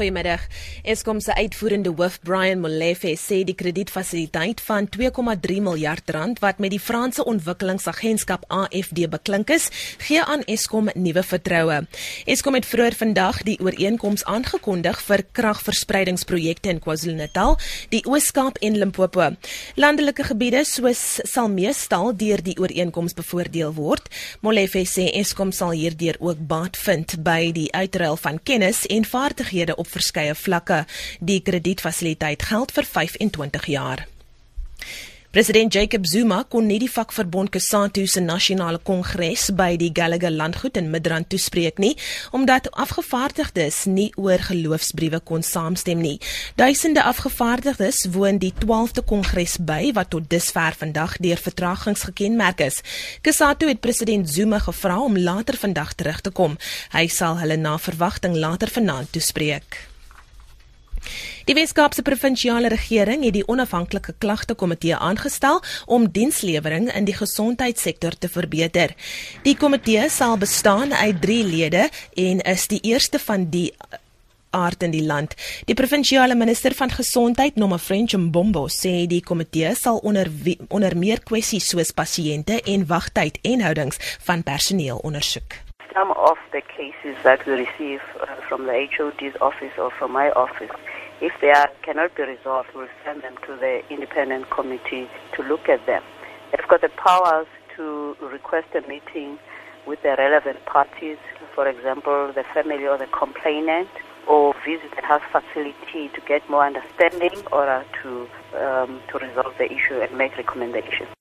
Goeiemiddag. Eskom se uitvoerende hoof Brian Molefe sê die kredietfasiliteit van 2,3 miljard rand wat met die Franse Ontwikkelingsagentskap AFD beklink is, gee aan Eskom nuwe vertroue. Eskom het vroeër vandag die ooreenkoms aangekondig vir kragverspreidingsprojekte in KwaZulu-Natal, die Oos-Kaap en Limpopo. Landelike gebiede soos sal meestal deur die ooreenkoms bevoordeel word. Molefe sê Eskom sal hierdeur ook baat vind by die uitruil van kennis en vaardighede op verskeie vlakke. Die kredietfasiliteit geld vir 25 jaar. President Jacob Zuma kon nie die vakverbond Kusatu se nasionale kongres by die Gallagher landgoed in Midrand toespreek nie, omdat afgevaardigdes nie oor geloofsbriewe kon saamstem nie. Duisende afgevaardigdes woon die 12de kongres by wat tot dusver vandag deur vertragings gekenmerk is. Kusatu het president Zuma gevra om later vandag terug te kom. Hy sal hulle na verwagting later vanaand toespreek. Die Weskaapse provinsiale regering het die onafhanklike klagtekomitee aangestel om dienslewering in die gesondheidssektor te verbeter. Die komitee sal bestaan uit 3 lede en is die eerste van die aard in die land. Die provinsiale minister van gesondheid, Noma French Mbombo, sê die komitee sal onder onder meer kwessies soos pasiënte en wagtyd en houdings van personeel ondersoek. Some of the cases that we receive uh, from the HOD's office or from my office If they are, cannot be resolved, we'll send them to the independent committee to look at them. They've got the powers to request a meeting with the relevant parties, for example, the family or the complainant, or visit the health facility to get more understanding or to, um, to resolve the issue and make recommendations.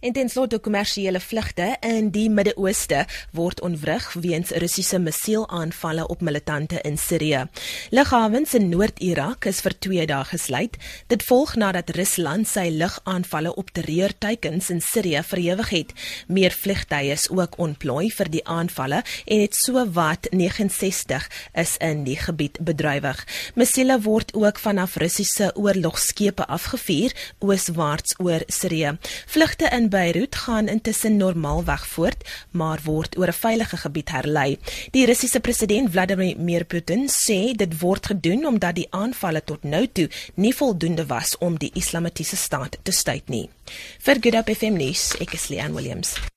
En ten slotte kommersiële vlugte in die Midde-Ooste word ontwrig weens Russiese missielaanvalle op militante in Sirië. Lughawens in Noord-Irak is vir 2 dae gesluit. Dit volg nadat Rusland sy lugaanvalle op terreurteikens in Sirië verhewig het. Meer vlugtye is ook ontplooi vir die aanvalle en het so wat 69 is in die gebied bedrywig. Missiele word ook vanaf Russiese oorlogskepe afgevuur ooswaarts oor Sirië. Vlugte in Beirut gaan intussen normaalweg voort, maar word oor 'n veilige gebied herlei. Die Russiese president Vladimir Putin sê dit word gedoen omdat die aanvalle tot nou toe nie voldoende was om die Islamitiese staat te stuit nie. Vir Good Hope FM nuus, ek is Leanne Williams.